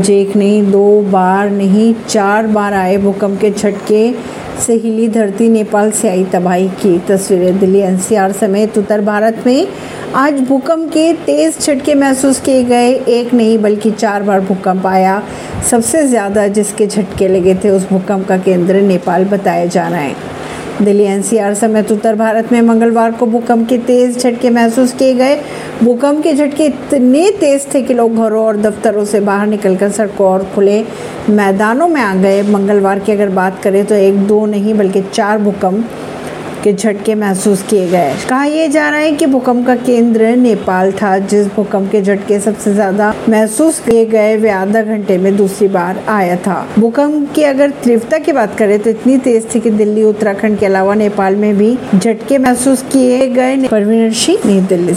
एक नहीं, दो बार नहीं, चार बार आए भूकंप के झटके से हिली धरती नेपाल से आई तबाही की तस्वीरें। दिल्ली एनसीआर समेत उत्तर भारत में आज भूकंप के तेज झटके महसूस किए गए। एक नहीं, बल्कि चार बार भूकंप आया। सबसे ज़्यादा जिसके झटके लगे थे उस भूकंप का केंद्र नेपाल बताया जा रहा है। दिल्ली एनसीआर समेत उत्तर भारत में मंगलवार को भूकंप के तेज झटके महसूस किए गए। भूकंप के झटके इतने तेज थे कि लोग घरों और दफ्तरों से बाहर निकलकर सड़कों और खुले मैदानों में आ गए। मंगलवार की अगर बात करें तो एक, दो नहीं, बल्कि चार भूकंप के झटके महसूस किए गए। कहा यह जा रहा है कि भूकंप का केंद्र नेपाल था, जिस भूकंप के झटके सबसे ज़्यादा महसूस किए गए, वे आधा घंटे में दूसरी बार आया था। भूकंप की अगर तीव्रता की बात करें तो इतनी तेज थी कि दिल्ली, उत्तराखंड के अलावा नेपाल में भी झटके महसूस किए गए। परवीन सिंह, नई दिल्ली